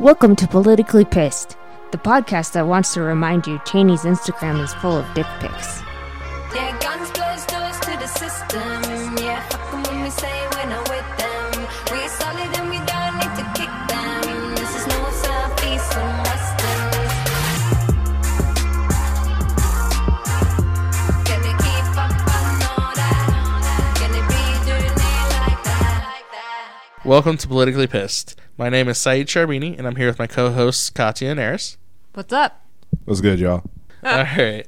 Welcome to Politically Pissed, the podcast that wants to remind you Cheney's Instagram is full of dick pics. Yeah, guns close doors to the system. Yeah, fuck 'em when we say we're not with them. We're solid and we don't need to kick them. This is no south, east, and western. Can they keep up on all that? Can they be doing it like that? Welcome to Politically Pissed. My name is Saeed Charbini, and I'm here with my co-hosts Katya and Eris. What's up? What's good, y'all? All right.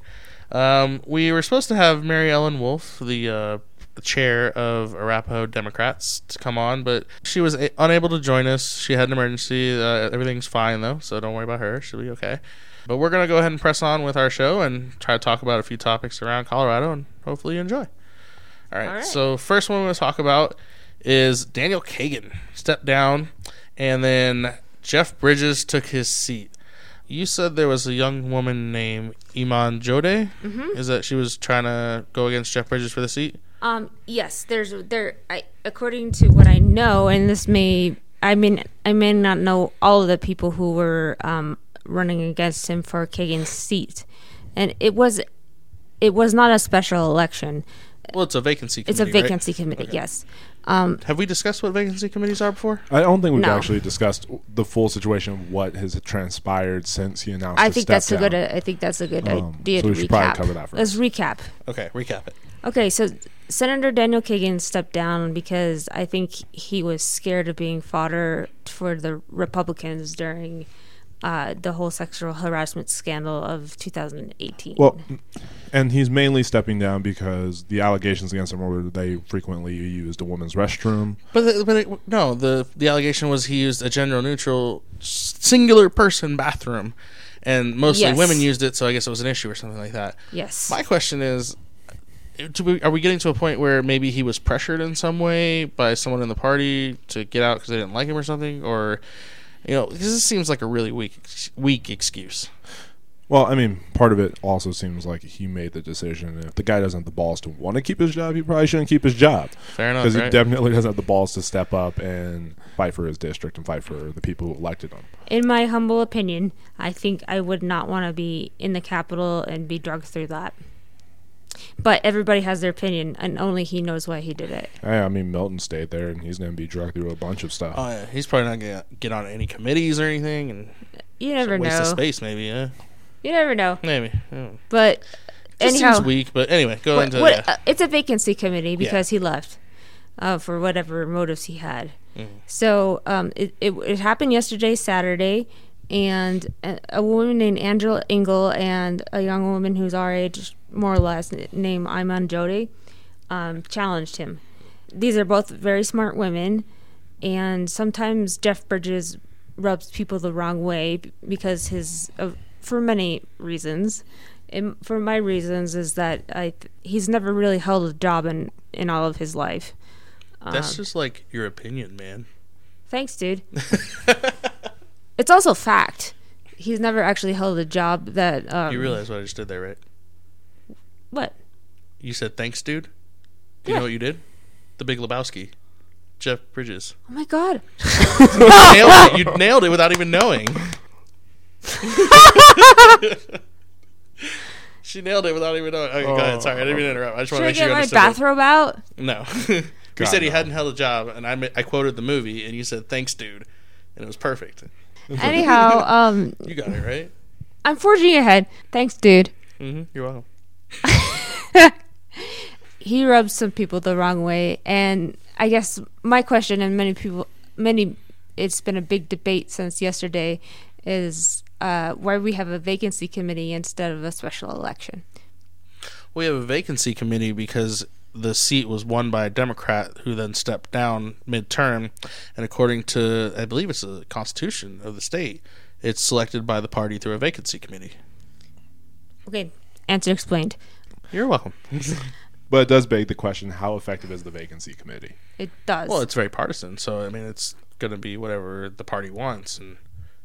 Um, we were supposed to have Mary Ellen Wolf, the uh, chair of Arapahoe Democrats, to come on, but she was a- unable to join us. She had an emergency. Uh, everything's fine though, so don't worry about her. She'll be okay. But we're gonna go ahead and press on with our show and try to talk about a few topics around Colorado, and hopefully you enjoy. All right. All right. So first one we're gonna talk about is Daniel Kagan stepped down, and then Jeff Bridges took his seat. You said there was a young woman named Iman Jodeh. Mm-hmm. Is that she was trying to go against Jeff Bridges for the seat? Um, yes, there's there. I according to what I know, and this may I mean I may not know all of the people who were um, running against him for Kagan's seat, and it was it was not a special election. Well, it's a vacancy. Committee, It's a committee, right? vacancy committee. Okay. Yes. Have we discussed what vacancy committees are before? I don't think we've No. actually discussed the full situation of what has transpired since he announced. I his think step that's a good. I think that's a good Um, idea so to we should recap. probably cover that first. Let's recap. Okay, recap it. Okay, so Senator Daniel Kagan stepped down because I think he was scared of being fodder for the Republicans during uh, the whole sexual harassment scandal of 2018. Well, and he's mainly stepping down because the allegations against him were that they frequently used a woman's restroom. But the- but it, no, the the allegation was he used a gender neutral singular person bathroom, and mostly Yes. women used it. So I guess it was an issue or something like that. yes. My question is, we, are we getting to a point where maybe he was pressured in some way by someone in the party to get out because they didn't like him or something, or you know, because this seems like a really weak weak excuse. Well, I mean, part of it also seems like he made the decision. If the guy doesn't have the balls to want to keep his job, he probably shouldn't keep his job. Fair enough, Because right? he definitely doesn't have the balls to step up and fight for his district and fight for the people who elected him. In my humble opinion, I think I would not want to be in the Capitol and be drugged through that. But everybody has their opinion, and only he knows why he did it. Hey, I mean, Milton stayed there, and he's going to be dragged through a bunch of stuff. Oh yeah, he's probably not gonna get on any committees or anything, and You never waste of know. space maybe. Yeah, You never know. maybe. Yeah. But Just anyhow, seems weak, but anyway, go What- into what- yeah. uh, it's a vacancy committee because he left uh, for whatever motives he had. Mm-hmm. So um, it, it it happened yesterday, Saturday, and a, a woman named Angela Engel and a young woman who's our age, more or less, named Iman Jodeh, um, challenged him. These are both very smart women, and sometimes Jeff Bridges rubs people the wrong way because his, uh, for many reasons. And for my reasons is that I th- he's never really held a job in in all of his life. That's just like your opinion, man. Thanks, dude. it's also fact. He's never actually held a job that. Um, You realize what I just did there, right? What? You said thanks, dude. Do you Yeah. know what you did? The Big Lebowski. Jeff Bridges. Oh my god! You nailed it. You nailed it without even knowing. she nailed it without even knowing. Okay, go ahead. Sorry, I didn't mean to interrupt. I just want to make sure get you my understood. that. bathrobe out? No. you God, said he no. hadn't held a job, and I, I quoted the movie, and you said thanks, dude. And it was perfect. Anyhow, um, You got it, right? I'm forging ahead. Thanks, dude. hmm You're welcome. he rubs some people the wrong way and i guess my question and many people many it's been a big debate since yesterday is uh, why we have a vacancy committee instead of a special election We have a vacancy committee because the seat was won by a Democrat who then stepped down midterm. And according to, I believe it's the constitution of the state, it's selected by the party through a vacancy committee. okay answer explained You're welcome. But it does beg the question how effective is the vacancy committee? it does well, it's very partisan, so I mean, it's going to be whatever the party wants, and,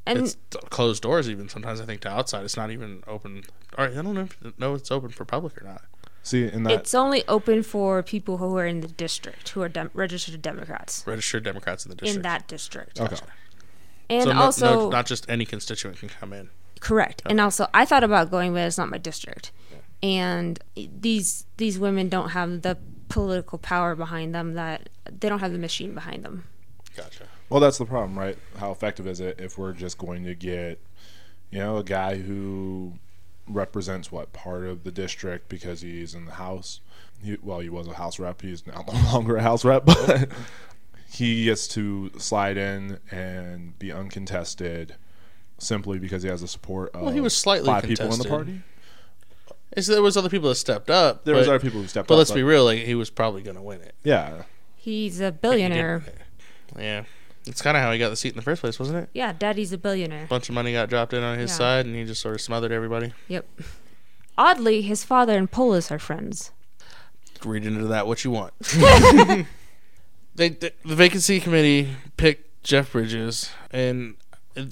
and it's closed doors. Even sometimes, I think to outside, it's not even open. Or I don't know if know it's open for public or not. See, in that it's only open for people who are in the district who are dem- registered democrats Registered Democrats in the district. in that district okay. And so no- also, no, not just any constituent can come in. Correct. And also, I thought about going, but it's not my district. And these these women don't have the political power behind them that they don't have the machine behind them. Gotcha. Well, that's the problem, right? How effective is it if we're just going to get, you know, a guy who represents what part of the district because he's in the House? He, well, he was a House rep. He's now no longer a House rep, but he gets to slide in and be uncontested simply because he has the support of Well, he was slightly five people in the party. Is there was other people that stepped up. There was other people who stepped up. But up. let's be real, like he was probably going to win it. yeah, He's a billionaire. Yeah. It's kind of how he got the seat in the first place, wasn't it? Yeah, daddy's a billionaire. A bunch of money got dropped in on his Yeah. side, and he just sort of smothered everybody. Yep. Oddly, his father and Polis are friends. Read into that what you want. they, the the vacancy committee picked Jeff Bridges, and it-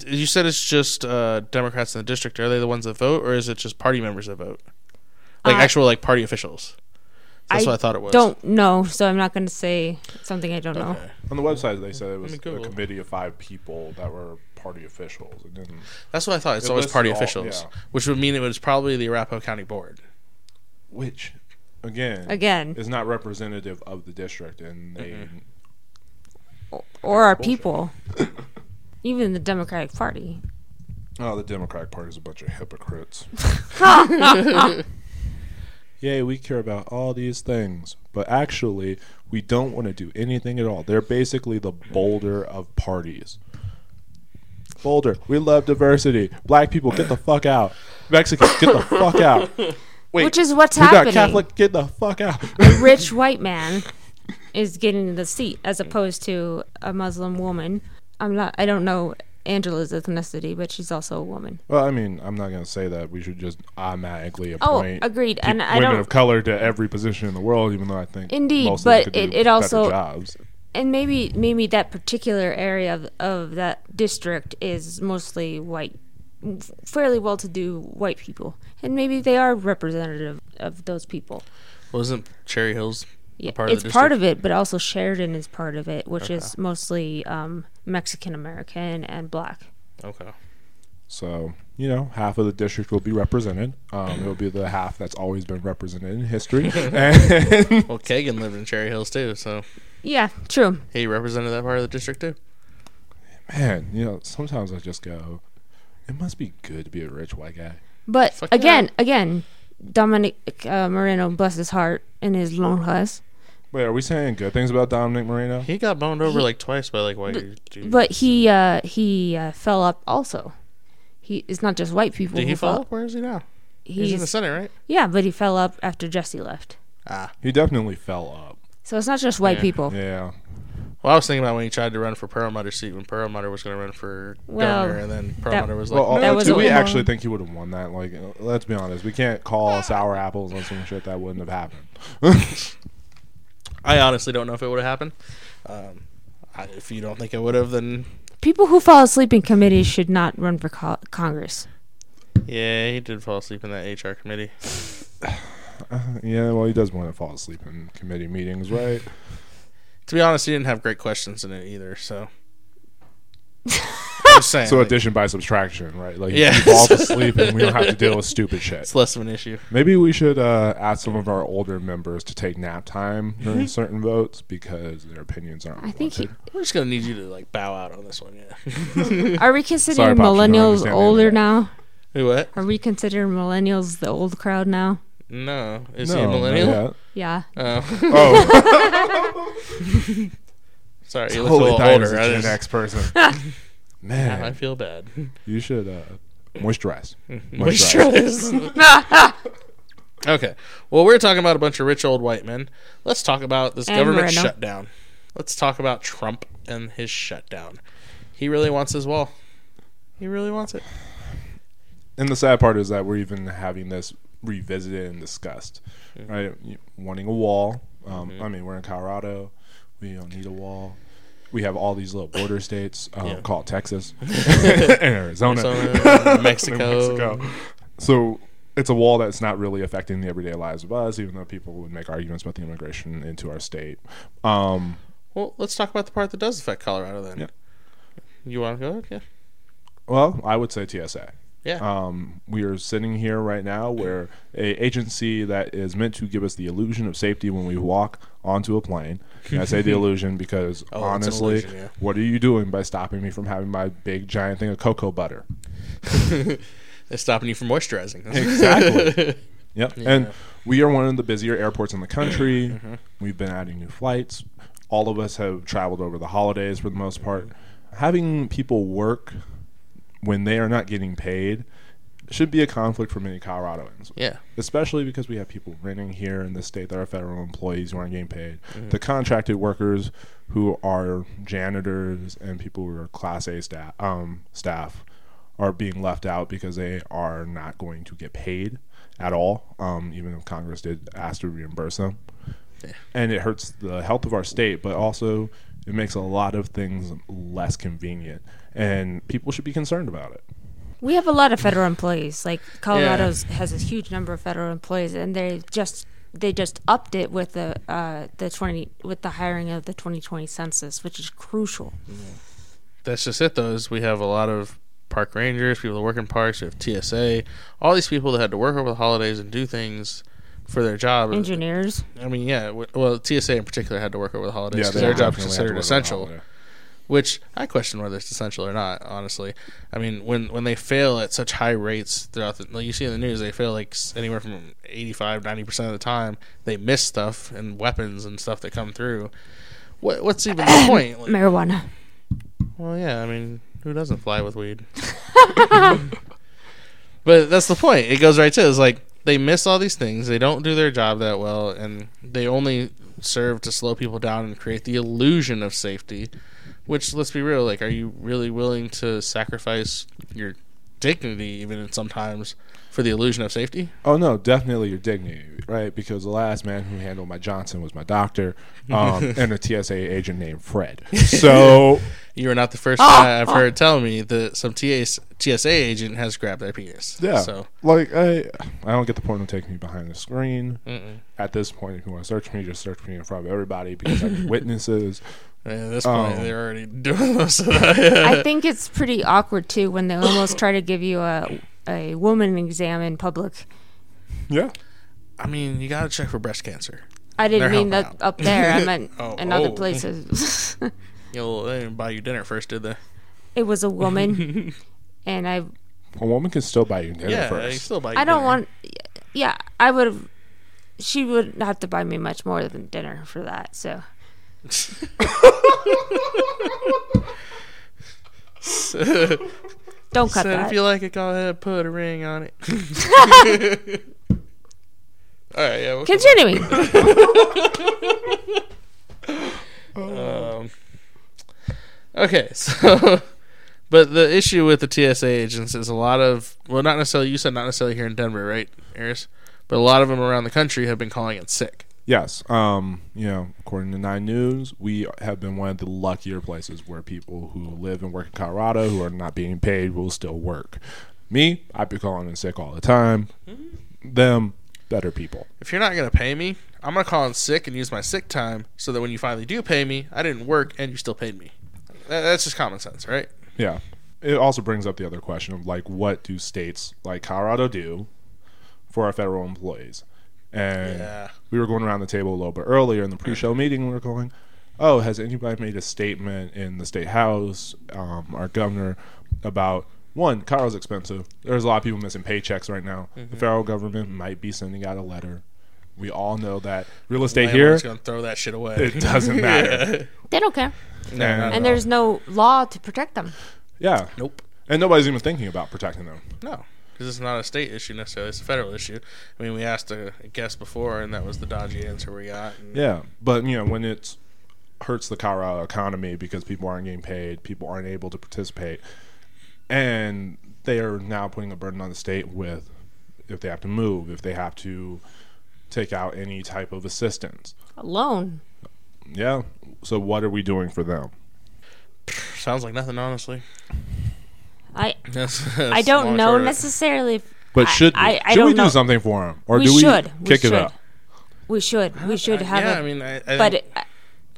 you said it's just uh, Democrats in the district. Are they the ones that vote, or is it just party members that vote? Like Uh, actual like party officials. That's what I thought it was. Don't know, so I'm not going to say something I don't know. On the website they said it was a committee of five people that were party officials. It didn't. That's what I thought. It's It always party all- officials, yeah. which would mean it was probably the Arapahoe County Board. Which, again, Again, is not representative of the district, and they. Mm-hmm. or our bullshit. people. Even the Democratic Party. Oh, the Democratic Party is a bunch of hypocrites. Yay, we care about all these things, but actually, we don't want to do anything at all. They're basically the Boulder of parties. Boulder, we love diversity. Black people, get the fuck out. Mexicans, get the fuck out. Wait, Which is what's we got. Catholic, get the fuck out. A rich white man is getting the seat as opposed to a Muslim woman. I'm not. I don't know Angela's ethnicity, but she's also a woman. Well, I mean, I'm not gonna say that we should just automatically Oh, appoint agreed. peop- And I women don't- of color to every position in the world, even though I think Indeed, most of them but could it- do it better also- jobs. and maybe maybe that particular area of, of that district is mostly white fairly well-to-do white people and maybe they are representative of those people Wasn't Cherry Hills yeah, part of it's the part of it but also sheridan is part of it which is mostly um, mexican american and black Okay. So, you know, half of the district will be represented. Um, it'll be the half that's always been represented in history. and Well, Kagan lived in Cherry Hills too, so yeah true he represented that part of the district too. man, you know, sometimes I just go, it must be good to be a rich white guy. but Fuck again yeah. again dominick uh, moreno bless his heart and his lonjas Wait, are we saying good things about Dominick Moreno? He got boned over He- like twice by like white dudes. But he uh, he uh, fell up also. He it's not just white people. Did who he fall up? Where is he now? He's, He's, in the Senate, right? yeah, but he fell up after Jesse left. Ah. He definitely fell up. So it's not just white Yeah. people. Yeah. Well, I was thinking about when he tried to run for Perlmutter's seat when Perlmutter was going to run for Well, governor, and then Perlmutter was like, Well, That uh, was do a- we actually think he would have won that? Like, uh, let's be honest. We can't call sour apples on some shit that wouldn't have happened. I honestly don't know if it would have happened. Um, I, if you don't think it would have, then People who fall asleep in committees should not run for co- Congress. yeah, he did fall asleep in that HR committee. yeah, well, he does want to fall asleep in committee meetings, right? To be honest, he didn't have great questions in it either. So, I'm just saying, So like, addition by subtraction, right? Like, Yeah. he falls asleep and we don't have to deal with stupid shit. it's less of an issue. Maybe we should uh, ask some of our older members to take nap time during certain votes because their opinions aren't I think he. We're just gonna need you to like bow out on this one, yeah. are we considering Sorry, Pops, millennials understand older internet. now? Who what? Are we considering millennials the old crowd now? No, is he a millennial? Yeah. Oh, Oh, sorry, you look a totally little thought he was older. a I Gen just, X person. now I feel bad. you should uh, moisturize. Moisturize. okay. Well, we're talking about a bunch of rich old white men. Let's talk about this And government Moreno. shutdown. Let's talk about Trump and his shutdown. He really wants his wall. He really wants it. And the sad part is that we're even having this revisited and discussed, right? You- Wanting a wall. Um, I mean, we're in Colorado. We don't need a wall. We have all these little border states um, Yeah. called Texas and Arizona, Arizona, Mexico. Mexico. So it's a wall that's not really affecting the everyday lives of us, even though people would make arguments about the immigration into our state. Um, Well, let's talk about the part that does affect Colorado then. Yeah. You want to go ahead? Yeah. Well, I would say TSA. Yeah. Um, we are sitting here right now where a agency that is meant to give us the illusion of safety when we walk onto a plane. And I say the illusion because Oh, honestly, illusion, yeah. what are you doing by stopping me from having my big giant thing of cocoa butter? It's stopping you from moisturizing. Exactly. Yep. Yeah. And we are one of the busier airports in the country. Mm-hmm. We've been adding new flights. All of us have traveled over the holidays for the most part. Having people work when they are not getting paid should be a conflict for many Coloradoans. yeah. Especially because we have people renting here in the state that are federal employees who aren't getting paid. The contracted workers who are janitors and people who are class A staff um, staff are being left out because they are not going to get paid at all, um, even if Congress did ask to reimburse them. Yeah. And it hurts the health of our state, but also it makes a lot of things less convenient. And people should be concerned about it. We have a lot of federal employees. Like Colorado's has a huge number of federal employees, and they just they just upped it with the uh, the twenty with the hiring of the 2020 census, which is crucial. That's just it, though. Is we have a lot of park rangers, people that work in parks. We have TSA, all these people that had to work over the holidays and do things for their job. Engineers. I mean, yeah. Well, TSA in particular had to work over the holidays because they their job's definitely have to considered work on essential. Which I question whether it's essential or not. Honestly, I mean, when when they fail at such high rates throughout the, like you see in the news, they fail like anywhere from 85, 90 percent of the time. They miss stuff and weapons and stuff that come through. What what's even the point? Like, Marijuana. well, yeah, I mean, who doesn't fly with weed? but that's the point. It goes right to it's like they miss all these things. They don't do their job that well, and they only serve to slow people down and create the illusion of safety. Which, let's be real, like, are you really willing to sacrifice your dignity, even sometimes, for the illusion of safety? Oh no, definitely your dignity, right? Because the last man who handled my Johnson was my doctor, um, and a TSA agent named Fred. So You are not the first guy I've heard tell me that some TS, TSA agent has grabbed their penis. yeah, So, like I, I don't get the point of taking me behind the screen. mm-mm. At this point, if you want to search me, just search me in front of everybody because I have witnesses. At this point, Oh. they're already doing most of that. I think it's pretty awkward too when they almost try to give you a a woman exam in public. Yeah, I mean, you gotta check for breast cancer. I didn't They're mean helping that up there. I meant Oh, in other oh. places. You know, they didn't buy you dinner first, did they? it was a woman, and I a woman can still buy you dinner yeah, they first. still buy. You I don't dinner. want. Yeah, I would have. She would have to buy me much more than dinner for that. So don't cut So that. if you like it, go ahead, and put a ring on it. All right, yeah. we'll- Continuing. Um, okay, so, but the issue with the TSA agents is a lot of, well, not necessarily, you said not necessarily here in Denver, right, Eris? But a lot of them around the country have been calling it sick. Yes. Um, you know, according to Nine News, we have been one of the luckier places where people who live and work in Colorado who are not being paid will still work. Me, I'd be calling in sick all the time. Them, better people. If you're not going to pay me, I'm going to call in sick and use my sick time so that when you finally do pay me, I didn't work and you still paid me. That- That's just common sense, right? Yeah. It also brings up the other question of like, what do states like Colorado do for our federal employees? And Yeah. we were going around the table a little bit earlier in the pre-show meeting. We were going, "Oh, has anybody made a statement in the state house, um, our governor, about one? Colorado's expensive. There's a lot of people missing paychecks right now. The federal government might be sending out a letter. We all know that real estate here Landlord's going to throw that shit away. it doesn't matter. they don't care, No, not at and there's no law to protect them. yeah, Nope. and nobody's even thinking about protecting them. No, because it's not a state issue necessarily; it's a federal issue. I mean, we asked a guest before, and that was the dodgy answer we got. And Yeah, but you know when it hurts the Colorado economy because people aren't getting paid, people aren't able to participate, and they are now putting a burden on the state with if they have to move, if they have to take out any type of assistance. Alone. Yeah. So what are we doing for them? Sounds like nothing, honestly. I That's, I don't long know short necessarily. if- But I- should we? I, I should don't we know. do something for him, or We do we should. We kick it should. up? We should. We should Uh, have yeah, a. I mean, I, I but think- it,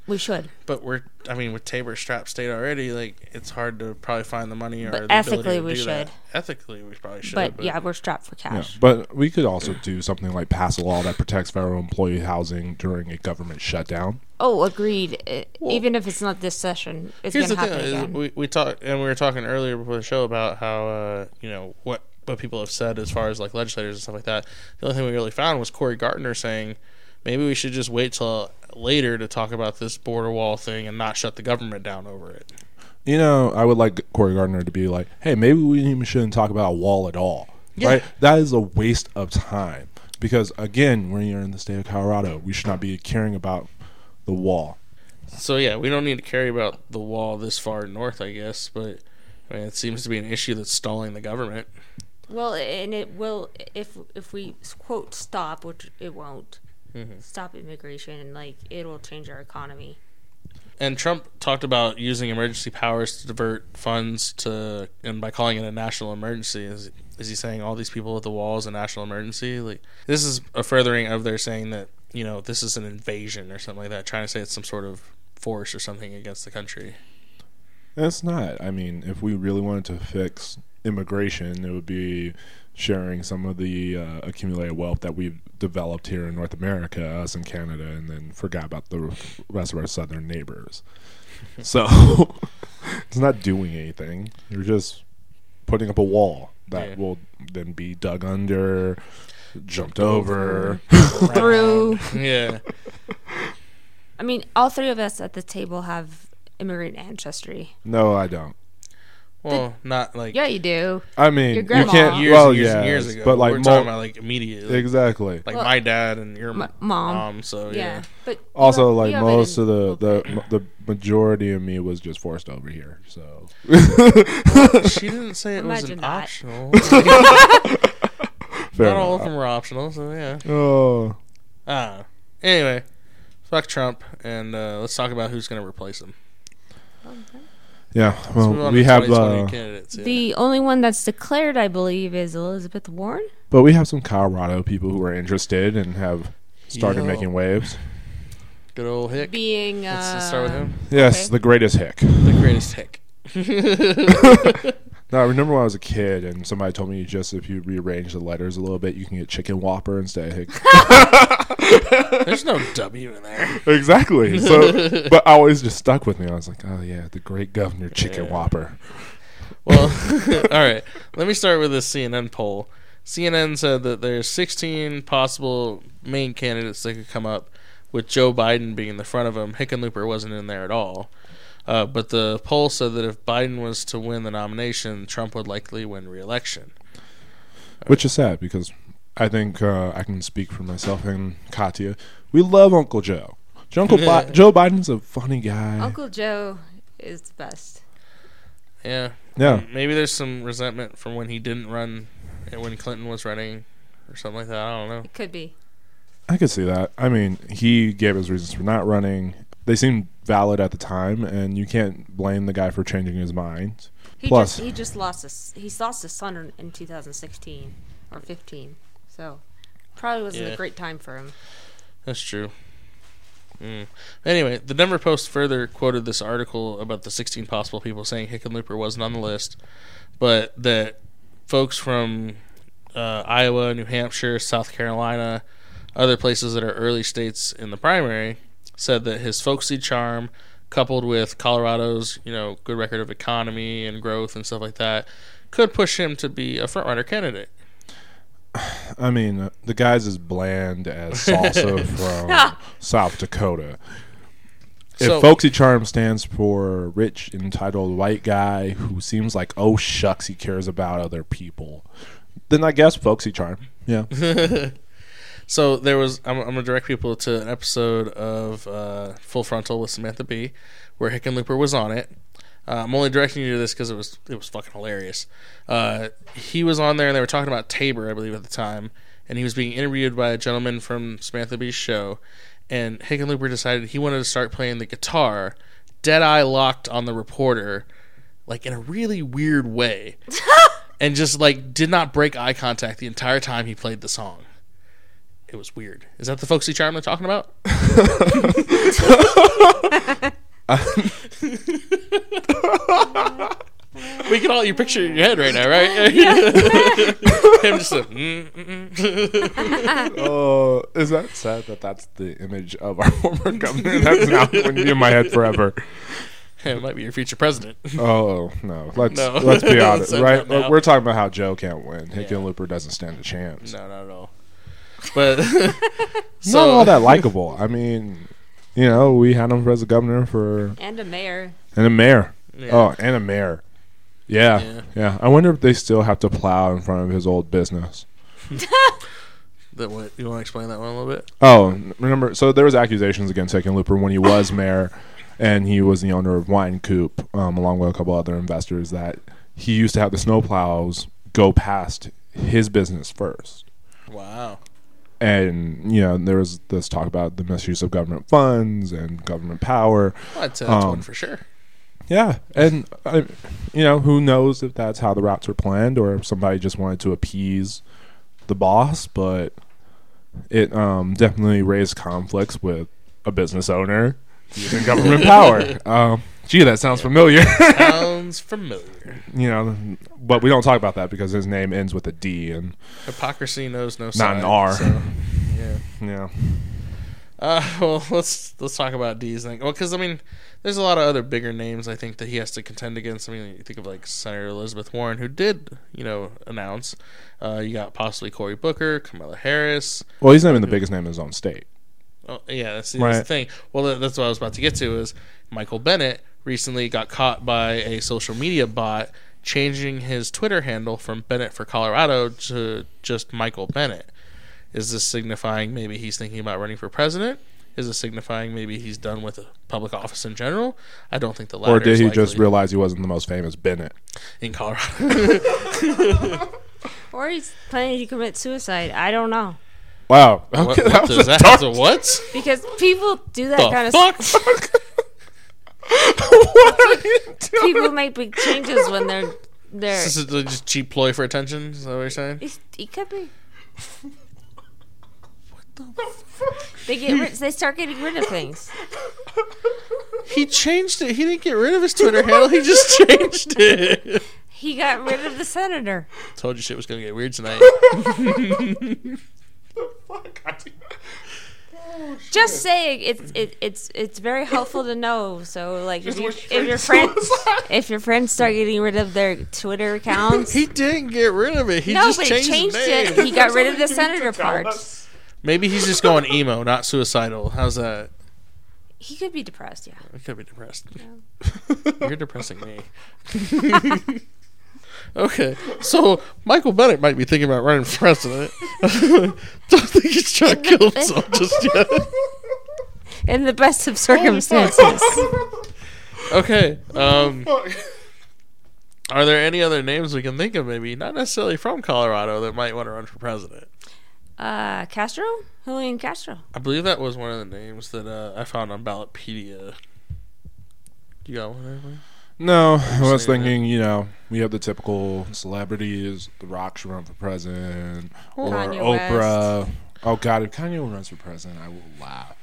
We should. But we're, I mean, with Tabor strapped state already, like it's hard to probably find the money or But the ability ethically to we do that. should. Ethically, we probably should. But, yeah, we're strapped for Yeah, cash. but we could also do something like pass a law that protects federal employee housing during a government shutdown. Oh, agreed. Uh, Even if it's not this session, it's going the to thing: happen is again. we we talked and we were talking earlier before the show about how uh, you know what what people have said as far as like legislators and stuff like that. The only thing we really found was Cory Gardner saying maybe we should just wait till later to talk about this border wall thing and not shut the government down over it. You know, I would like Cory Gardner to be like, "Hey, maybe we even shouldn't talk about a wall at all." Yeah. Right? That is a waste of time because again, when you're in the state of Colorado, we should not be caring about the wall. So yeah, we don't need to carry about the wall this far north, I guess. But I mean, it seems to be an issue that's stalling the government. Well, and it will if if we quote stop, which it won't. Mm-hmm. Stop immigration, and like it will change our economy. And Trump talked about using emergency powers to divert funds to, and by calling it a national emergency, is is he saying all these people at the wall is a national emergency? Like this is a furthering of their saying that you know this is an invasion or something like that, trying to say it's some sort of force or something against the country. It's not. I mean, if we really wanted to fix immigration, it would be sharing some of the uh, accumulated wealth that we've developed here in North America, us in Canada, and then forgot about the rest of our southern neighbors. so it's not doing anything. You're just putting up a wall that Yeah. will then be dug under, jumped over. Through, yeah, I mean, all three of us at the table have immigrant ancestry. no, I don't. well, not like Yeah, you do. I mean, Your you grandma. can't. years, well, and years, yeah, and years ago. but like we're mul- talking about like immediately, exactly. like Well, my dad and your M- mom. So yeah. yeah, but you also have- like you have it most in of the both the the majority of me was just forced over here so she didn't say it was Imagine an that. optional. fair Not all of them were optional, so yeah. oh Ah. Anyway, fuck Trump, and uh, let's talk about who's going to replace him. yeah Let's move well on we to have 2020 uh, candidates. yeah. The only one that's declared, I believe, is Elizabeth Warren. but we have some colorado people who are interested and have started Yo. making waves Good old Hick. Being, uh, Let's just start with him. yes Okay. the greatest hick The greatest Hick. no i remember when i was a kid and somebody told me just if you rearrange the letters a little bit you can get chicken whopper instead of hick There's no W in there. exactly so but i always just stuck with me i was like oh yeah the great governor chicken Yeah. whopper Well, all right. Let me start with this CNN poll. CNN said that there's 16 possible main candidates that could come up, with Joe Biden being in the front of him. Hickenlooper wasn't in there at all. Uh, but the poll said that if Biden was to win the nomination, Trump would likely win re-election. which is sad because I think uh, I can speak for myself and Katya. We love Uncle Joe. Joe, Uncle Bi- Joe Biden's a funny guy. Uncle Joe is the best. Yeah. yeah, Maybe there's some resentment from when he didn't run and when Clinton was running or something like that. I don't know. It could be. I could see that. I mean, he gave his reasons for not running. They seemed valid at the time, and you can't blame the guy for changing his mind. He Plus- just he just lost his he lost his son in, in 2016 or 15. So probably wasn't Yeah. a great time for him. That's true. Mm. Anyway, the Denver Post further quoted this article about the 16 possible people saying Hickenlooper wasn't on the list, but that folks from uh, Iowa, New Hampshire, South Carolina, other places that are early states in the primary, said that his folksy charm, coupled with Colorado's you know good record of economy and growth and stuff like that, could push him to be a frontrunner candidate. I mean, uh, the guy's as bland as salsa from South Dakota. If So- folksy charm stands for rich, entitled white guy who seems like oh shucks he cares about other people, then I guess folksy charm. Yeah, So there was. I'm, I'm gonna direct people to an episode of uh, Full Frontal with Samantha Bee, where Hickenlooper was on it. Uh, I'm only directing you to this because it was it was fucking hilarious. Uh, he was on there and they were talking about Tabor, I believe, at the time, and he was being interviewed by a gentleman from Samantha Bee's show, and Hickenlooper decided he wanted to start playing the guitar, dead eye locked on the reporter, like in a really weird way, and just like did not break eye contact the entire time he played the song it was weird. Is that the folksy charm they're talking about? we can all you picture it in your head right now, right? Him just like, mm, mm, mm. Oh, is that sad that that's the image of our former governor? That's now going to be in my head forever. it might be your future president. Oh no, let's No. let's be honest, Say right? that now. We're talking about how Joe can't win. Yeah. Hickenlooper doesn't stand a chance. No, not at all. But Not all that likable. I mean, you know, we had him as a governor for And a mayor. and a mayor. Yeah. Oh, and a mayor. Yeah, Yeah. yeah, I wonder if they still have to plow in front of his old business. That what you want to explain that one a little bit? Oh, remember? So there was accusations against Hickenlooper when he was mayor, and he was the owner of Wynkoop, um, along with a couple other investors. That he used to have the snowplows go past his business first, Wow. And you know there was this talk about the misuse of government funds and government power. I'd say that's Um, one for sure. Yeah, and I, you know who knows if that's how the routes were planned or if somebody just wanted to appease the boss, but it um, definitely raised conflicts with a business owner using government power. Um, gee, that sounds familiar. Sounds familiar. you know, but we don't talk about that because his name ends with a D, and Hypocrisy knows no Not side. an R. so, yeah. yeah, Uh, well, let's let's talk about D's thing. Well, because I mean, there's a lot of other bigger names I think that he has to contend against. I mean, you think of like Senator Elizabeth Warren, who did you know announce. Uh, you got possibly Cory Booker, Kamala Harris. well, he's not even the biggest name in his own state. Oh, yeah, that's, the- that's the thing. Well, that's what I was about to get to. Is Michael Bennet recently got caught by a social media bot changing his Twitter handle from Bennet for Colorado to just Michael Bennet. Is this signifying maybe he's thinking about running for president? Is this signifying maybe he's done with a public office in general? I don't think the latter. Or did is he just realize he wasn't the most famous Bennett? in Colorado? Or he's planning to commit suicide. I don't know. Wow. what, Okay, what that was does a that dark- have what? Because people do that The kind of stuff. what are you doing? People make big changes when they're they're. This is just cheap ploy for attention. Is that what you're saying? It, it could be. What the They get rid, they start getting rid of things. He changed it. He didn't get rid of his Twitter handle. He just changed it. He got rid of the senator. Told you shit was gonna get weird tonight. Oh, just saying, it's it, it's it's very helpful to know. So like, if, you, if your friends if your friends start getting rid of their Twitter accounts, he didn't get rid of it. He no, just but he changed, changed it. He got rid of the senator part. Maybe he's just going emo, not suicidal. How's that? He could be depressed. Yeah. he could be depressed. You're depressing me. Okay, so Michael Bennet might be thinking about running for president. Don't think he's trying to kill himself just yet. In the best of circumstances. Okay. Um, are there any other names we can think of? Maybe not necessarily from Colorado that might want to run for president. Uh, Castro, Julian Castro. I believe that was one of the names that uh, I found on Ballotpedia. You got one? Anybody? No, I was Saying thinking, you know, we have the typical celebrities. The Rock should run for president, or Kanye Oprah. Oh God, if Kanye runs for president, I will laugh.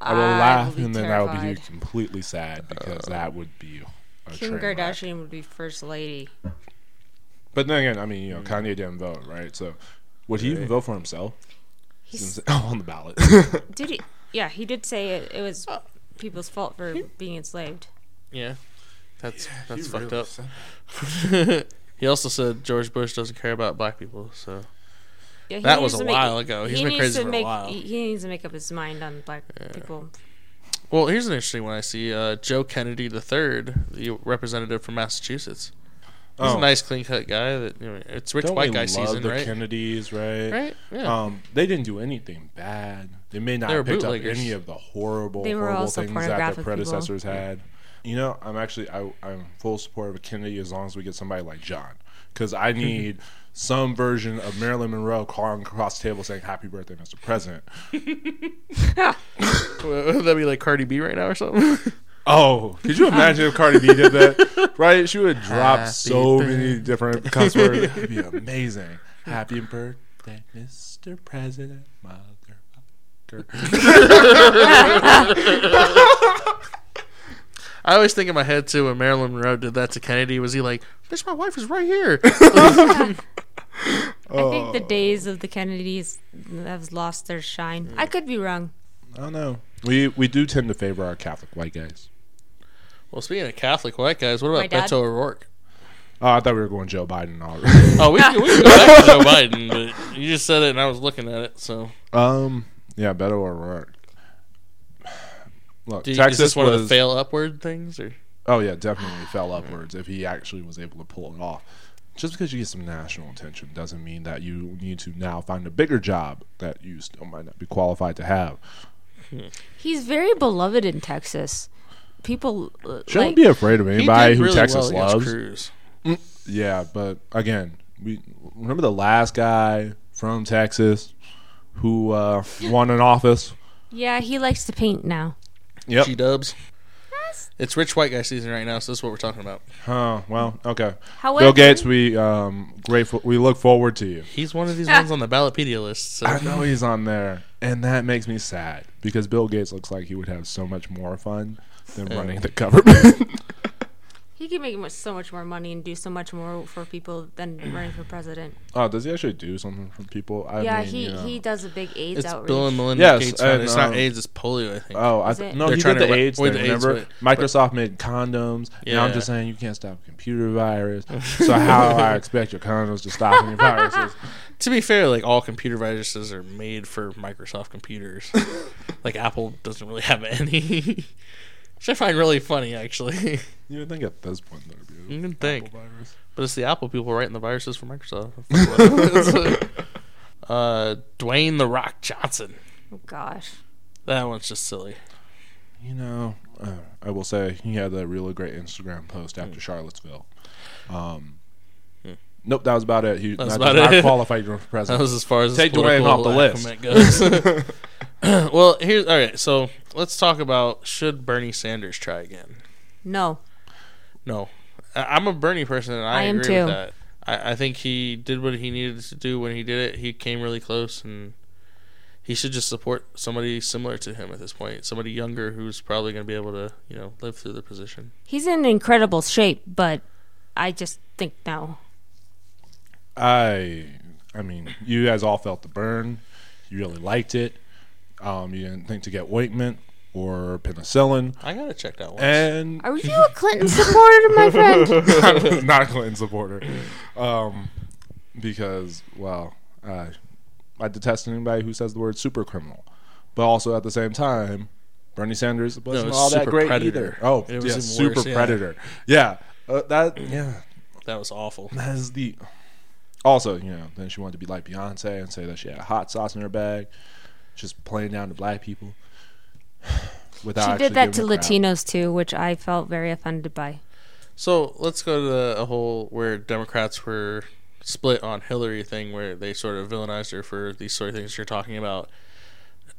I will I laugh, will and then I will be completely sad because that would be a Kim train wreck. Kardashian would be first lady. But then again, I mean, you know, mm. Kanye didn't vote, right? So, would he even vote for himself He's, oh, on the ballot? did he? Yeah, he did say it, it was people's fault for being enslaved. Yeah, that's that's fucked really up. he also said George Bush doesn't care about black people. So Yeah, That was to a make- while ago. He's he been crazy to for a while. He, he needs to make up his mind on black people. Well, here's an interesting one I see. Uh, Joe Kennedy III, the representative from Massachusetts. He's Oh. a nice, clean cut guy. That you know, it's rich Don't white guy love season, the right? Kennedys, right? Right? Yeah. Um, they didn't do anything bad. They may not They have picked up any of the horrible, They were horrible things that their pornographic people. predecessors had. You know, I'm actually I, I'm full support of a Kennedy as long as we get somebody like John, because I mm-hmm. need some version of Marilyn Monroe calling across the table saying "Happy Birthday, Mr. President." That would that be like Cardi B right now or something? Oh, could you imagine if Cardi B did that? Right? She would drop Happy so many different cuss words. It'd be amazing. Happy birthday, Mr. President. Miles Walker. I always think in my head too when Marilyn Monroe did that to Kennedy. Was he like, "Bitch, my wife is right here"? I think Oh. the days of the Kennedys have lost their shine. I could be wrong. I don't know. We we do tend to favor our Catholic white guys. well, speaking of Catholic white guys, what My about dad. Beto O'Rourke? Oh, I thought we were going Joe Biden already. Oh, we can, we can go back to Joe Biden, but you just said it and I was looking at it. So, um, yeah, Beto O'Rourke. Look, do you, Texas is this one was. of the fail upward things, or oh yeah, definitely fell upwards if he actually was able to pull it off. Just because you get some national attention doesn't mean that you need to now find a bigger job that you still might not be qualified to have. He's very beloved in Texas. People uh, Shouldn't like, be afraid of anybody who really Texas well loves. Cruz. Yeah, but again, we remember the last guy from Texas who uh, won an office. yeah, he likes to paint now. Yep. G Dubs. It's rich white guy season right now, so this is what we're talking about. Huh. Well, okay. However, Bill Gates, we um grateful. We look forward to you. He's one of these ones on the Ballotpedia list. So. I know he's on there, and that makes me sad because Bill Gates looks like he would have so much more fun than Yeah. running the government. he can make much, so much more money and do so much more for people than running for president. oh, does he actually do something for people? I yeah, mean, he you know. he does a big AIDS It's outreach. Bill and Melinda Yes, Gates. and, Fund. it's not um, AIDS, it's polio. I think. Oh, I th- no, They're he trying did to the AIDS with thing. the AIDS, remember, but- Microsoft made condoms. Now I'm just saying you can't stop computer virus. so how I expect your condoms to stop any viruses? To be fair, like all computer viruses are made for Microsoft computers. like Apple doesn't really have any. Which I find really funny, actually. You would think at this point there'd be You a can think. Virus. But it's the Apple people writing the viruses for Microsoft. uh, Dwayne the Rock Johnson. oh gosh, That one's just silly. You know, uh, I will say he had a really great Instagram post after Charlottesville. Um, Hmm. Nope, that was about it. He That's not, about not it. qualified for president. That was as far as Take his Dwayne off the list. Accompaniment goes. well, here's all right. So let's talk about should Bernie Sanders try again? no, No, I- I'm a Bernie person, and I, I am agree too. with that. I, I think he did what he needed to do when he did it. He came really close, and he should just support somebody similar to him at this point. Somebody younger who's probably going to be able to, you know, live through the position. he's in incredible shape, but I just think no. I, I mean, you guys all felt the burn. You really liked it. Um, you didn't think to get ointment or penicillin, I got to check that one. and Are you a Clinton supporter, my friend? Not a Clinton supporter, um, because well, I I detest anybody who says the word super criminal, but also at the same time, Bernie Sanders wasn't it's all that super great predator. either. Oh, It was yeah, even super worse, yeah. predator. Yeah, uh, that yeah, that was awful. that is the. Also, you know, then she wanted to be like Beyonce and say that she had hot sauce in her bag, just playing down to black people. Without she did that to giving crap. Latinos too, which I felt very offended by. So let's go to the, a whole where Democrats were split on Hillary thing, where they sort of villainized her for these sort of things you're talking about.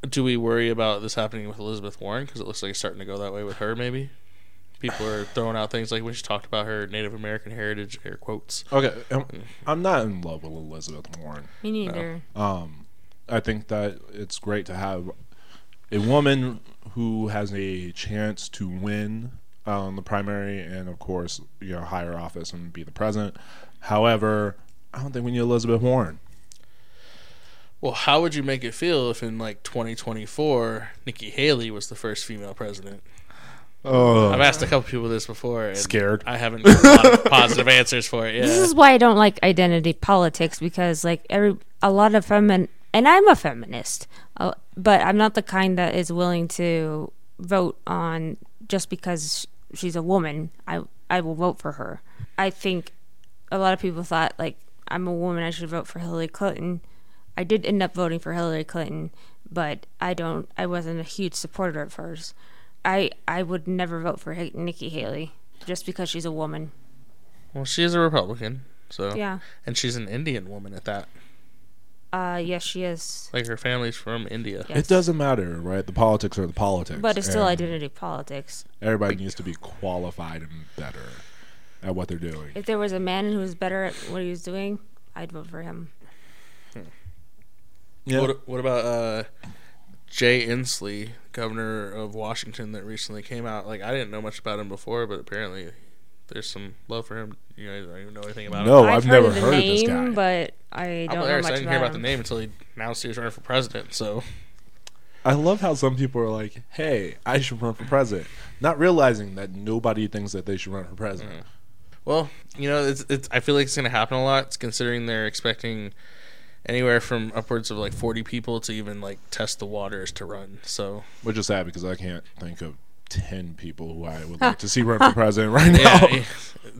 Do we worry about this happening with Elizabeth Warren because it looks like it's starting to go that way with her? Maybe people are throwing out things like when she talked about her Native American heritage, air quotes. Okay, um, I'm not in love with Elizabeth Warren. Me neither. Um, I think that it's great to have a woman who has a chance to win um, the primary and, of course, you know, higher office and be the president. However, I don't think we need Elizabeth Warren. Well, how would you make it feel if in like 2024 Nikki Haley was the first female president? Oh, I've asked a couple people this before. And Scared. I haven't gotten a lot of positive answers for it. Yeah. This is why I don't like identity politics because like every a lot of femin and I'm a feminist, uh, but I'm not the kind that is willing to vote on just because she's a woman. I I will vote for her. I think a lot of people thought like I'm a woman, I should vote for Hillary Clinton. I did end up voting for Hillary Clinton, but I don't. I wasn't a huge supporter of hers. I I would never vote for H- Nikki Haley just because she's a woman. Well, she is a Republican, so Yeah. and she's an Indian woman at that. Uh, yes, she is. Like her family's from India. Yes. It doesn't matter, right? The politics are the politics. But it's still and identity politics. Everybody needs to be qualified and better at what they're doing. If there was a man who was better at what he was doing, I'd vote for him. Yeah. What, what about uh, Jay Inslee, governor of Washington, that recently came out. Like I didn't know much about him before, but apparently there's some love for him. You know, I don't even know anything about him. No, I've, never of the heard name, of this guy. but I I'm don't know much I didn't about, hear about the name until he announced he was running for president. So I love how some people are like, "Hey, I should run for president," not realizing that nobody thinks that they should run for president. Mm-hmm. Well, you know, it's, it's. I feel like it's going to happen a lot, it's considering they're expecting anywhere from upwards of like forty people to even like test the waters to run. So Which is sad because I can't think of ten people who I would like to see run for president right now. yeah,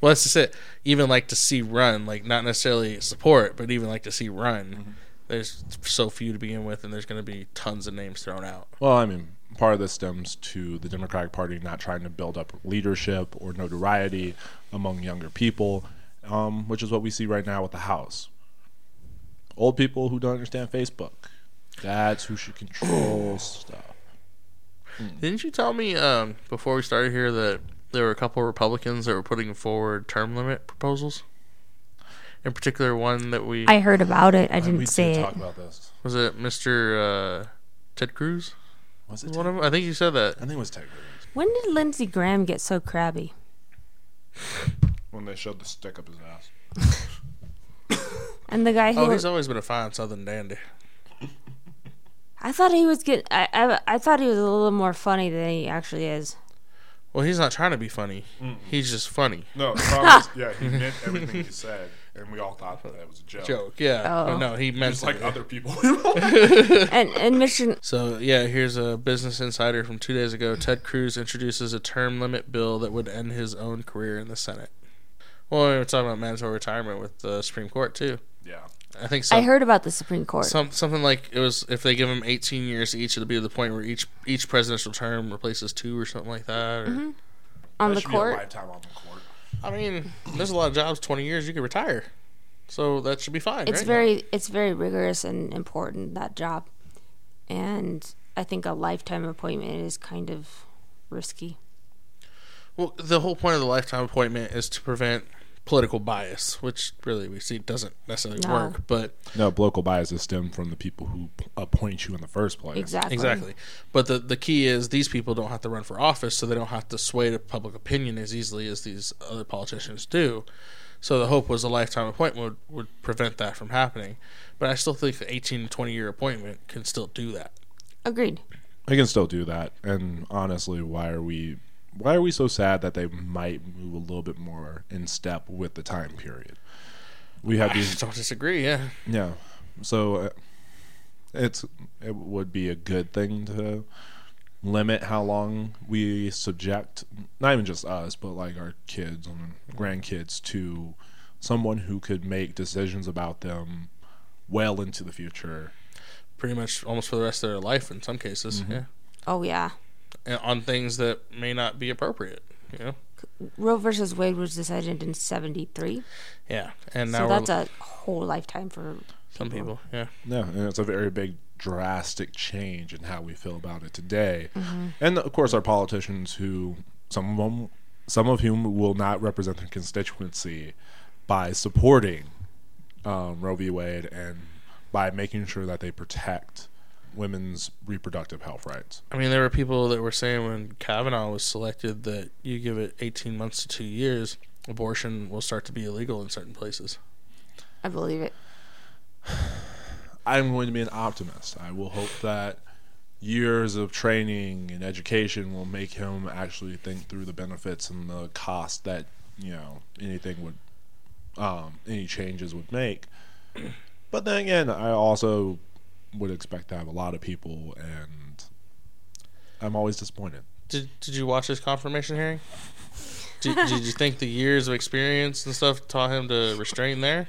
well, that's just it. Even like to see run, like not necessarily support, but even like to see run. There's so few to begin with, and there's going to be tons of names thrown out. Well, I mean, part of this stems to the Democratic Party not trying to build up leadership or notoriety among younger people, um, which is what we see right now with the House. Old people who don't understand Facebook. That's who should control stuff. Didn't you tell me um, before we started here that there were a couple of Republicans that were putting forward term limit proposals? In particular, one that we I heard about it. I didn't did say it. talk about this. was it Mr. Uh, Ted Cruz. Was it? Was Ted? One of them? I think you said that. I think it was Ted Cruz When did Lindsey Graham get so crabby? when they showed the stick up his ass. And the guy who Oh, he's always been a fine Southern dandy. I thought he was get. I, I I thought he was a little more funny than he actually is. Well, he's not trying to be funny. He's just funny. No, the problem is, yeah, he meant everything he said, and we all thought that it was a joke. Joke, yeah. Oh. No, he meant Just like it. other people. And and Mission So yeah, here's a Business Insider from two days ago. Ted Cruz introduces a term limit bill that would end his own career in the Senate. Well, we were talking about mandatory retirement with the Supreme Court too. yeah. I think so. I heard about the Supreme Court. some something like it was if they give them 18 years each, it'll be to the point where each each presidential term replaces two or something like that. Or, Mm-hmm. on That the should be a court. lifetime on the court. I mean, there's a lot of jobs. 20 years, you could retire, so that should be fine. It's right? very it's very rigorous and important that job, and I think a lifetime appointment is kind of risky. Well, the whole point of the lifetime appointment is to prevent political bias, which really we see doesn't necessarily No. work. But No, local biases stem from the people who appoint you in the first place. Exactly. exactly. But the the key is these people don't have to run for office, so they don't have to sway to public opinion as easily as these other politicians do. So the hope was a lifetime appointment would, would prevent that from happening. But I still think the 18 to 20 year appointment can still do that. Agreed. I can still do that. And honestly, why are we why are we so sad that they might move a little bit more in step with the time period? We have these. I these don't disagree. Yeah. yeah. So uh, it's it would be a good thing to limit how long we subject not even just us but like our kids and grandkids to someone who could make decisions about them well into the future Pretty much almost for the rest of their life in some cases. Yeah. Oh yeah. And on things that may not be appropriate. You know. Roe versus Wade was decided in '73, Yeah. And now so that's a whole lifetime for some people. Yeah. No, and it's a very big drastic change in how we feel about it today. And of course, our politicians, who some of them, some of whom will not represent their constituency by supporting um, Roe v. Wade and by making sure that they protect women's reproductive health rights. I mean, there were people that were saying when Kavanaugh was selected that you give it 18 months to two years, abortion will start to be illegal in certain places. I believe it. I'm going to be an optimist. I will hope that years of training and education will make him actually think through the benefits and the cost that you know anything would, um, any changes would make. But then again, I also would expect to have a lot of people, and I'm always disappointed. Did Did you watch his confirmation hearing? Did, did you think the years of experience and stuff taught him to restrain there?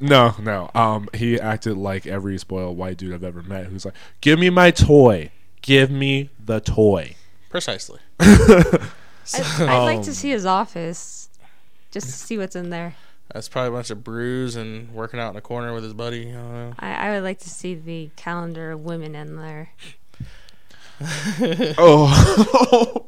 No, no. Um, he acted like every spoiled white dude I've ever met, who's like, "Give me my toy. Give me the toy." Precisely. I, I'd like Um, to see his office, just to see what's in there. That's probably a bunch of brews and working out in a corner with his buddy. I don't know. I, I would like to see the calendar of women in there. Oh.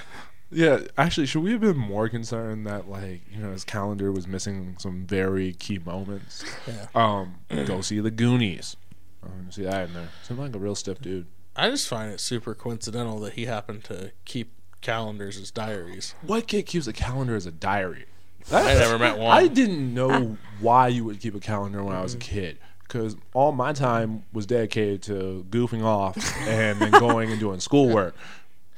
yeah, actually, should we have been more concerned that like, you know, his calendar was missing some very key moments? Yeah. Um, go see the Goonies. Oh, see that in there. Seemed like a real stiff dude. I just find it super coincidental that he happened to keep calendars as diaries. What kid keeps a calendar as a diary? I never met one. I didn't know why you would keep a calendar when I was a kid. Because all my time was dedicated to goofing off and then going and doing schoolwork.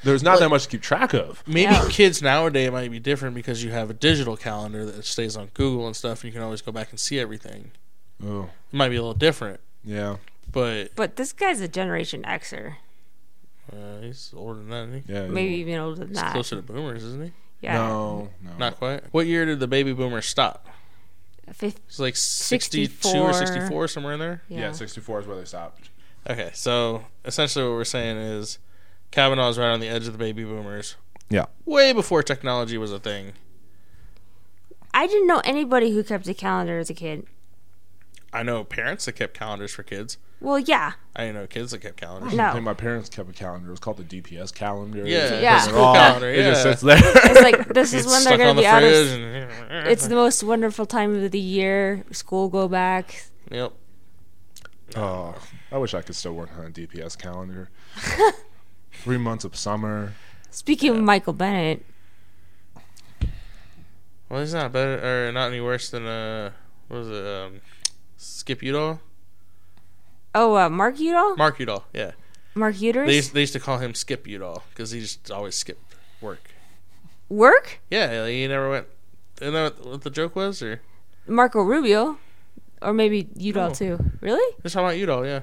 There's not that much to keep track of. Maybe Yeah. kids nowadays might be different because you have a digital calendar that stays on Google and stuff, and you can always go back and see everything. Oh, It might be a little different, yeah, but But this guy's a Generation Xer, uh, he's older than that. Isn't he? yeah. maybe even older than He's that. closer to boomers, isn't he? Yeah, No, no. Not quite. What year did the baby boomers stop? Fif- It's like 62 or 64. 64, somewhere in there. yeah. yeah, 64 is where they stopped. Okay, so essentially what we're saying is Kavanaugh is right on the edge of the baby boomers. Yeah. Way before technology was a thing. I didn't know anybody who kept a calendar as a kid. I know parents that kept calendars for kids. Well, yeah, I didn't know kids that kept calendars. No. I think my parents kept a calendar. It was called the DPS calendar. Yeah, Yeah. school calendar. It just sits there. it's like this is It's when they're gonna the be out of. and- It's the most wonderful time of the year. School go back. Yep. Oh, I wish I could still work on a DPS calendar. Three months of summer. Speaking of Michael Bennet, Well, he's not better or not any worse than uh, what was it? Um, Skip Udall, oh, uh, Mark Udall, Mark Udall. Yeah, Mark Uders, they used, they used to call him Skip Udall because he just always skipped work. work. Yeah, like, he never went. Isn't that what, what the joke was? Or Marco Rubio, or maybe Udall Oh. too. Really? just talking about Udall? Yeah,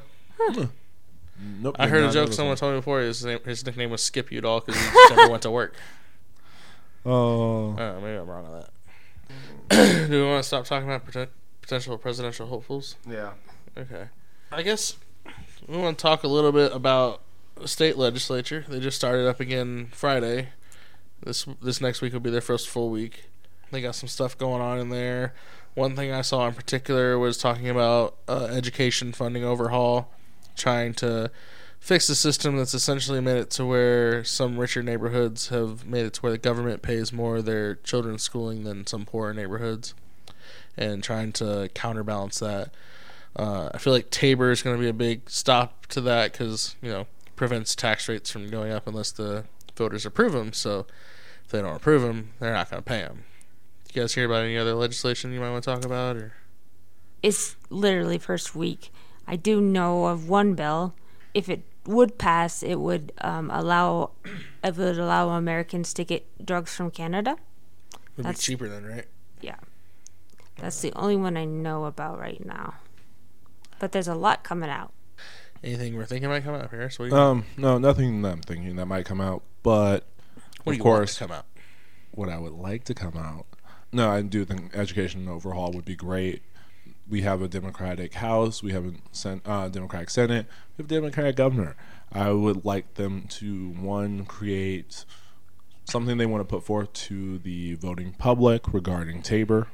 Nope. I heard a joke someone told me before. His name, his nickname was Skip Udall because he just never went to work. Oh. Oh, maybe I'm wrong on that. Do we want to stop talking about poten- potential presidential hopefuls? Yeah. Okay. I guess we want to talk a little bit about the state legislature. They just started up again Friday. This this next week will be their first full week. They got some stuff going on in there. One thing I saw in particular was talking about uh, education funding overhaul, trying to fix the system that's essentially made it to where some richer neighborhoods have made it to where the government pays more of their children's schooling than some poorer neighborhoods, and trying to counterbalance that. Uh, I feel like Tabor is going to be a big stop to that because you know prevents tax rates from going up unless the voters approve them. So if they don't approve them, they're not going to pay them. Do you guys hear about any other legislation you might want to talk about? Or It's literally first week. I do know of one bill. If it would pass, it would um, allow it would allow Americans to get drugs from Canada. would That's- be cheaper then, right? Yeah. That's the only one I know about right now. But there's a lot coming out. Anything we're thinking might come out, Harris? What you, Um, no, nothing that I'm thinking that might come out, but what do of you course, want to come out? what I would like to come out. No, I do think education overhaul would be great. We have a Democratic House, we have a sen- uh, Democratic Senate, we have a Democratic governor. I would like them to one create something they want to put forth to the voting public regarding Tabor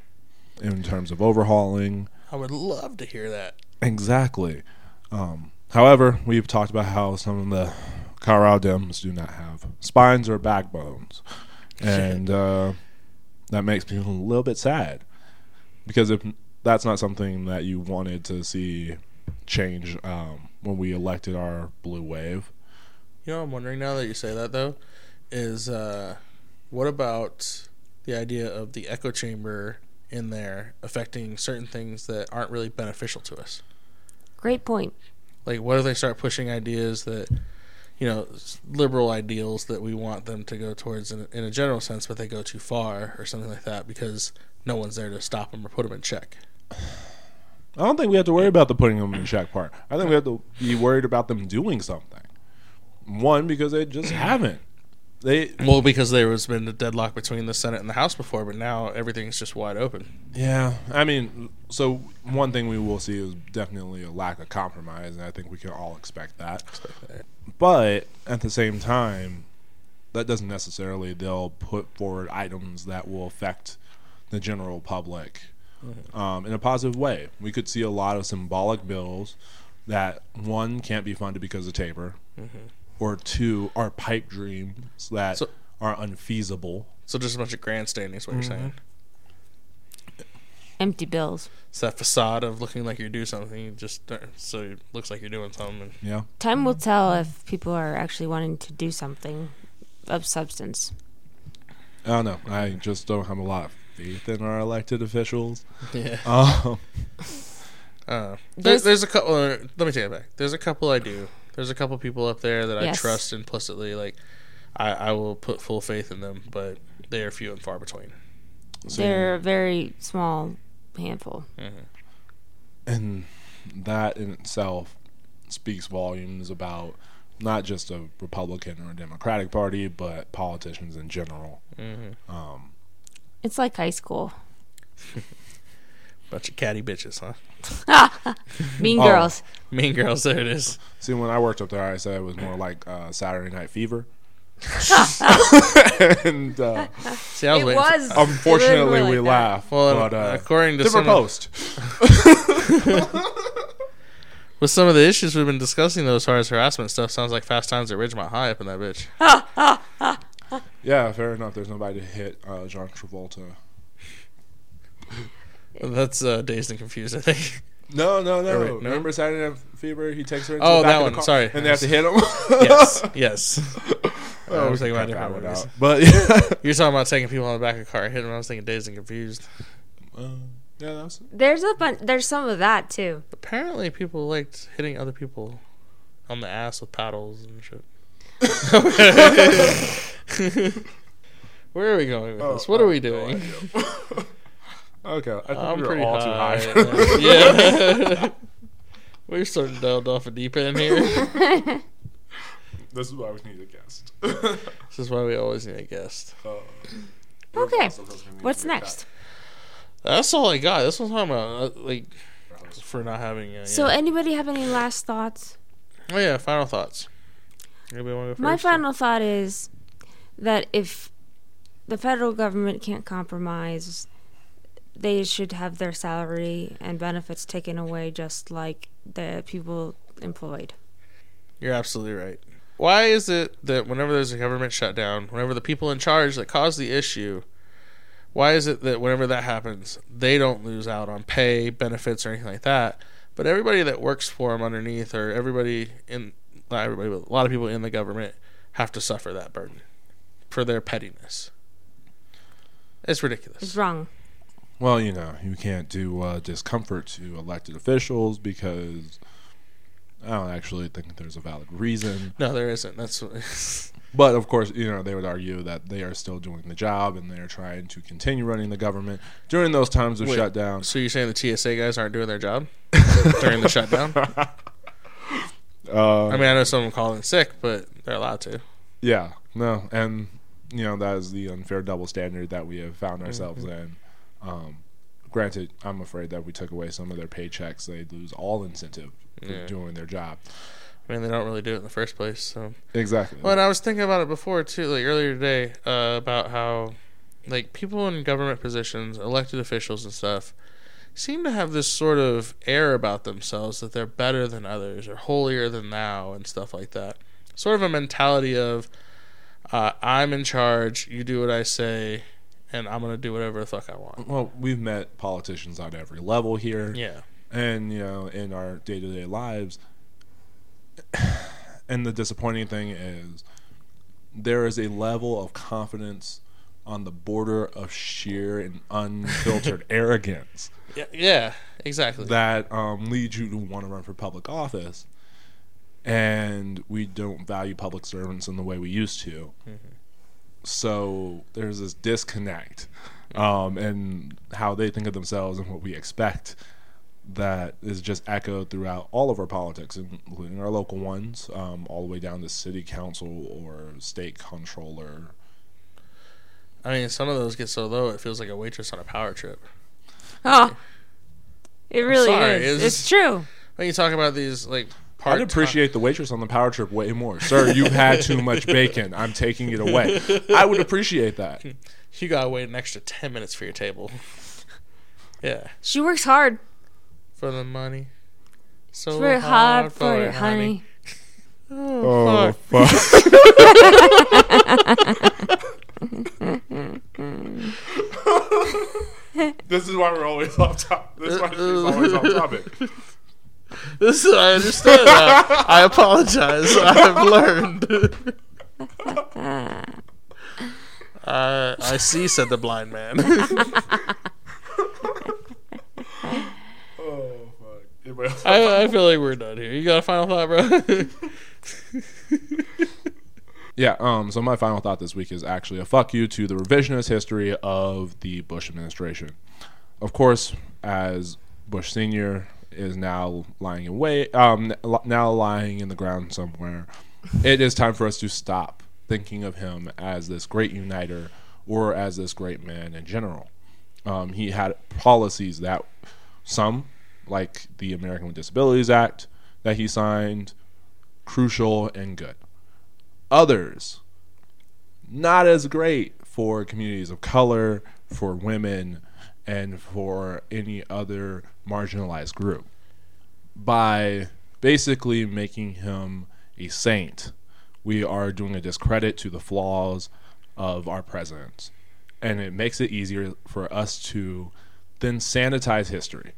in terms of overhauling. I would love to hear that. Exactly. Um, however, we've talked about how some of the Colorado Dems do not have spines or backbones, and uh, that makes me a little bit sad because if that's not something that you wanted to see change um, when we elected our blue wave. You know, I'm wondering now that you say that though, is uh, what about the idea of the echo chamber in there affecting certain things that aren't really beneficial to us? Great point. Like, what if they start pushing ideas that, you know, liberal ideals that we want them to go towards in, in a general sense, but they go too far or something like that because no one's there to stop them or put them in check? I don't think we have to worry about the putting them in check part. I think we have to be worried about them doing something. One, because they just haven't. They Well, because there has been a deadlock between the Senate and the House before, but now everything's just wide open. Yeah, I mean, so one thing we will see is definitely a lack of compromise, and I think we can all expect that. But at the same time, that doesn't necessarily they'll put forward items that will affect the general public um, in a positive way. We could see a lot of symbolic bills that one can't be funded because of Tabor, or two are pipe dreams that So- are unfeasible. So just a bunch of grandstanding is what you're saying. Empty bills. It's that facade of looking like you're doing something, you just uh, so it looks like you're doing something. Yeah. Time will tell if people are actually wanting to do something of substance. I don't know. I just don't have a lot of faith in our elected officials. Yeah. Um, Uh, There's- there's a couple. Let me take it back. There's a couple I do. There's a couple people up there that I trust implicitly. Like, I, I will put full faith in them, but they are few and far between. so- They're a very small handful. and that in itself speaks volumes about not just a Republican or a Democratic Party, but politicians in general. Mm-hmm. Um, It's like high school. Bunch of catty bitches, huh? Mean Oh. girls. Mean girls. There it is. see, when I worked up there, I said it was more like uh, Saturday Night Fever. and uh, See, I was It waiting. was. Unfortunately, like we that. laugh. well, but, uh, according to different some of, post. with some of the issues we've been discussing, though, as far as harassment stuff, sounds like Fast Times at Ridgemont High up in that bitch. Yeah, fair enough. There's nobody to hit uh, John Travolta. That's uh, dazed and confused. I think. No, no, no. Wait, no? Remember Saturday Night Fever? He takes her into Oh, the back that of the one. car, Sorry. And they have to hit him. yes. Yes. Oh, I was thinking about that different one movies. out. But yeah, You're talking about taking people on the back of a car and hitting them. I was thinking dazed and confused. uh, yeah, that's There's a bunch. There's some of that too. Apparently, people liked hitting other people on the ass with paddles and shit. Where are we going with Oh, this? What are oh, we no doing? Okay. I think I'm we were pretty all high. too high. yeah. We're starting to delve off a deep end here. this is why we need a guest. This is why we always need a guest. Uh, Okay. What's next? That's all I got. This one's talking about uh, like for not having. Uh, So, yeah. anybody have any last thoughts? oh yeah, final thoughts. Anybody want to go first? My final thought is that if the federal government can't compromise, they should have their salary and benefits taken away just like the people employed. You're absolutely right. Why is it that whenever there's a government shutdown, whenever the people in charge that caused the issue, why is it that whenever that happens, they don't lose out on pay, benefits, or anything like that, but everybody that works for them underneath, or everybody in not everybody, but a lot of people in the government have to suffer that burden for their pettiness. It's ridiculous. It's wrong. Well, you know, you can't do uh, discomfort to elected officials because I don't actually think there's a valid reason. No, there isn't. That's what, But of course, you know, they would argue that they are still doing the job and they're trying to continue running the government during those times of Wait. shutdown. so. You're saying the TSA guys aren't doing their job during the shutdown? Uh, I mean, I know some of them call in sick, but they're allowed to. Yeah, no, and you know that is the unfair double standard that we have found ourselves in. Um, granted, I'm afraid that we took away some of their paychecks; they'd lose all incentive for Yeah. doing their job. I mean, they don't really do it in the first place. So, Exactly. well, and I was thinking about it before too, like earlier today, uh, about how, like, people in government positions, elected officials and stuff, seem to have this sort of air about themselves that they're better than others or holier than thou and stuff like that. Sort of a mentality of, uh, I'm in charge, you do what I say, and I'm gonna do whatever the fuck I want. well, we've met politicians on every level here, Yeah. and you know, in our day to day lives. And the disappointing thing is, there is a level of confidence on the border of sheer and unfiltered arrogance Yeah. Yeah. Exactly. that um, leads you to want to run for public office. And we don't value public servants in the way we used to. So there's this disconnect um, in how they think of themselves and what we expect that is just echoed throughout all of our politics, including our local ones, um, all the way down to city council or state controller. I mean, some of those get so low it feels like a waitress on a power trip. Oh, it really sorry, is. it's It's, true. When you talk about these, like, part I'd appreciate the waitress on the power trip way more. Sir, you've had too much bacon. I'm taking it away. I would appreciate that. You gotta wait an extra 10 minutes for your table. yeah. She works hard. For the money. So It's very hard for it, honey. Oh, oh fuck. this is why we're always off topic. This is why she's always off topic. This I understand. I, I apologize. I have learned. uh, I see," said the blind man. Oh fuck. Anybody else? I, I feel like we're done here. You got a final thought, bro? Yeah, um, so my final thought this week is actually a fuck you to the revisionist history of the Bush administration. Of course, as Bush Sr. is now lying in wait, um, now lying in the ground somewhere, it is time for us to stop thinking of him as this great uniter or as this great man in general. Um, he had policies that some, like the American with Disabilities Act that he signed, crucial and good others not as great for communities of color, for women, and for any other marginalized group. By basically making him a saint, we are doing a discredit to the flaws of our presidents. And it makes it easier for us to then sanitize history.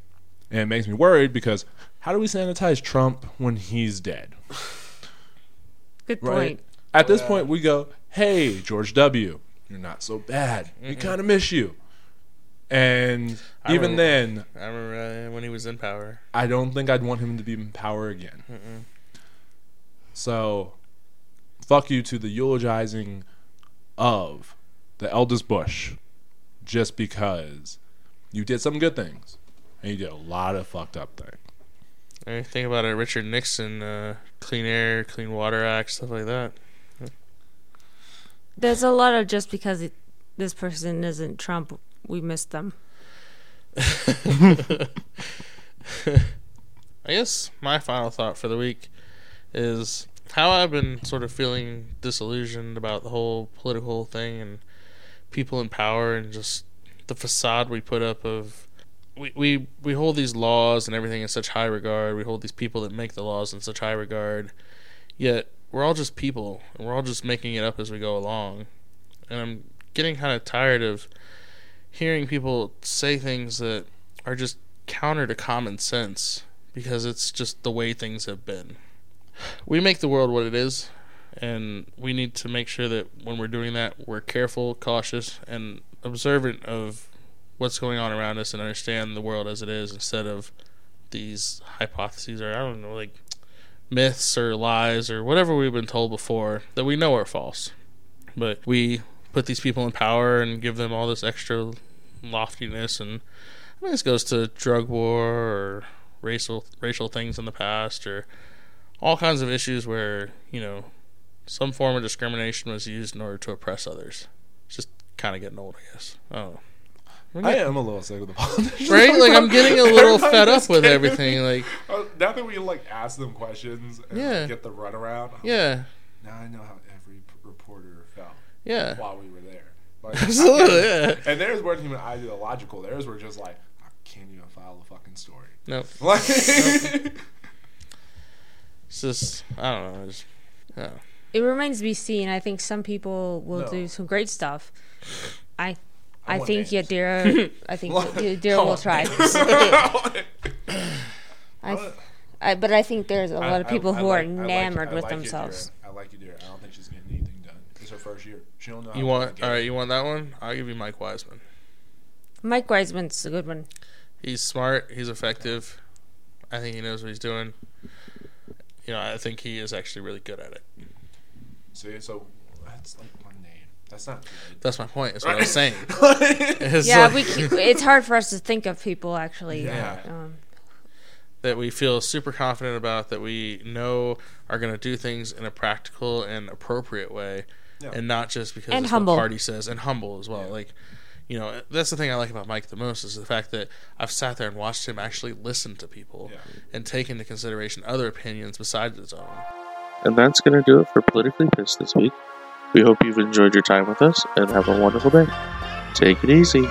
And it makes me worried because how do we sanitize Trump when he's dead? Good right? point. At this point, we go, "Hey, George W, you're not so bad. We kind of miss you." And I even remember- then, I remember uh, when he was in power. I don't think I'd want him to be in power again. So, fuck you to the eulogizing of the eldest Bush, just because you did some good things and you did a lot of fucked up things. I think about it, Richard Nixon, uh, Clean Air, Clean Water Act, stuff like that. There's a lot of just because it, this person isn't Trump, we missed them. I guess my final thought for the week is how I've been sort of feeling disillusioned about the whole political thing and people in power and just the facade we put up of we, we we hold these laws and everything in such high regard. We hold these people that make the laws in such high regard. Yet we're all just people and we're all just making it up as we go along. And I'm getting kind of tired of hearing people say things that are just counter to common sense because it's just the way things have been. We make the world what it is, and we need to make sure that when we're doing that, we're careful, cautious, and observant of what's going on around us and understand the world as it is instead of these hypotheses or I don't know, like myths or lies or whatever we've been told before that we know are false. But we put these people in power and give them all this extra loftiness and I mean, this goes to drug war or racial racial things in the past or all kinds of issues where you know some form of discrimination was used in order to oppress others. It's just kind of getting old, I guess. I don't I am a little sick of the politicians. right? Like I'm getting a little Everybody fed up with everything. Like, Uh, now that we like ask them questions and Yeah. get the runaround, yeah, now I know how every p- reporter felt yeah, while we were there. Like, absolutely, yeah. And theirs weren't even ideological. Theirs were just like, I can't even file a fucking story. No, Like, it's just I don't know. I just, yeah. It remains to be seen. I think some people will No. do some great stuff. I I I, think names. Yadira I think Yadira will try. I, I, but I think there's a lot of people who are enamored with themselves. I like you, dear. I don't think she's getting anything done. It's her first year. She don't know. You how to want get all it. right? You want that one? I'll give you Mike Weissman. Mike Weissman's a good one. He's smart. He's effective. I think he knows what he's doing. You know, I think he is actually really good at it. See, so that's like one name. That's not good. That's my point. That's what I was saying. yeah. It's Yeah, like we. It's hard for us to think of people actually. Yeah. Um, that we feel super confident about that we know are going to do things in a practical and appropriate way, Yeah. and not just because And humble. what party says and humble as well. Like, you know, that's the thing I like about Mike the most is the fact that I've sat there and watched him actually listen to people Yeah. and take into consideration other opinions besides his own. And that's going to do it for Politically Pissed this week. We hope you've enjoyed your time with us and have a wonderful day. Take it easy.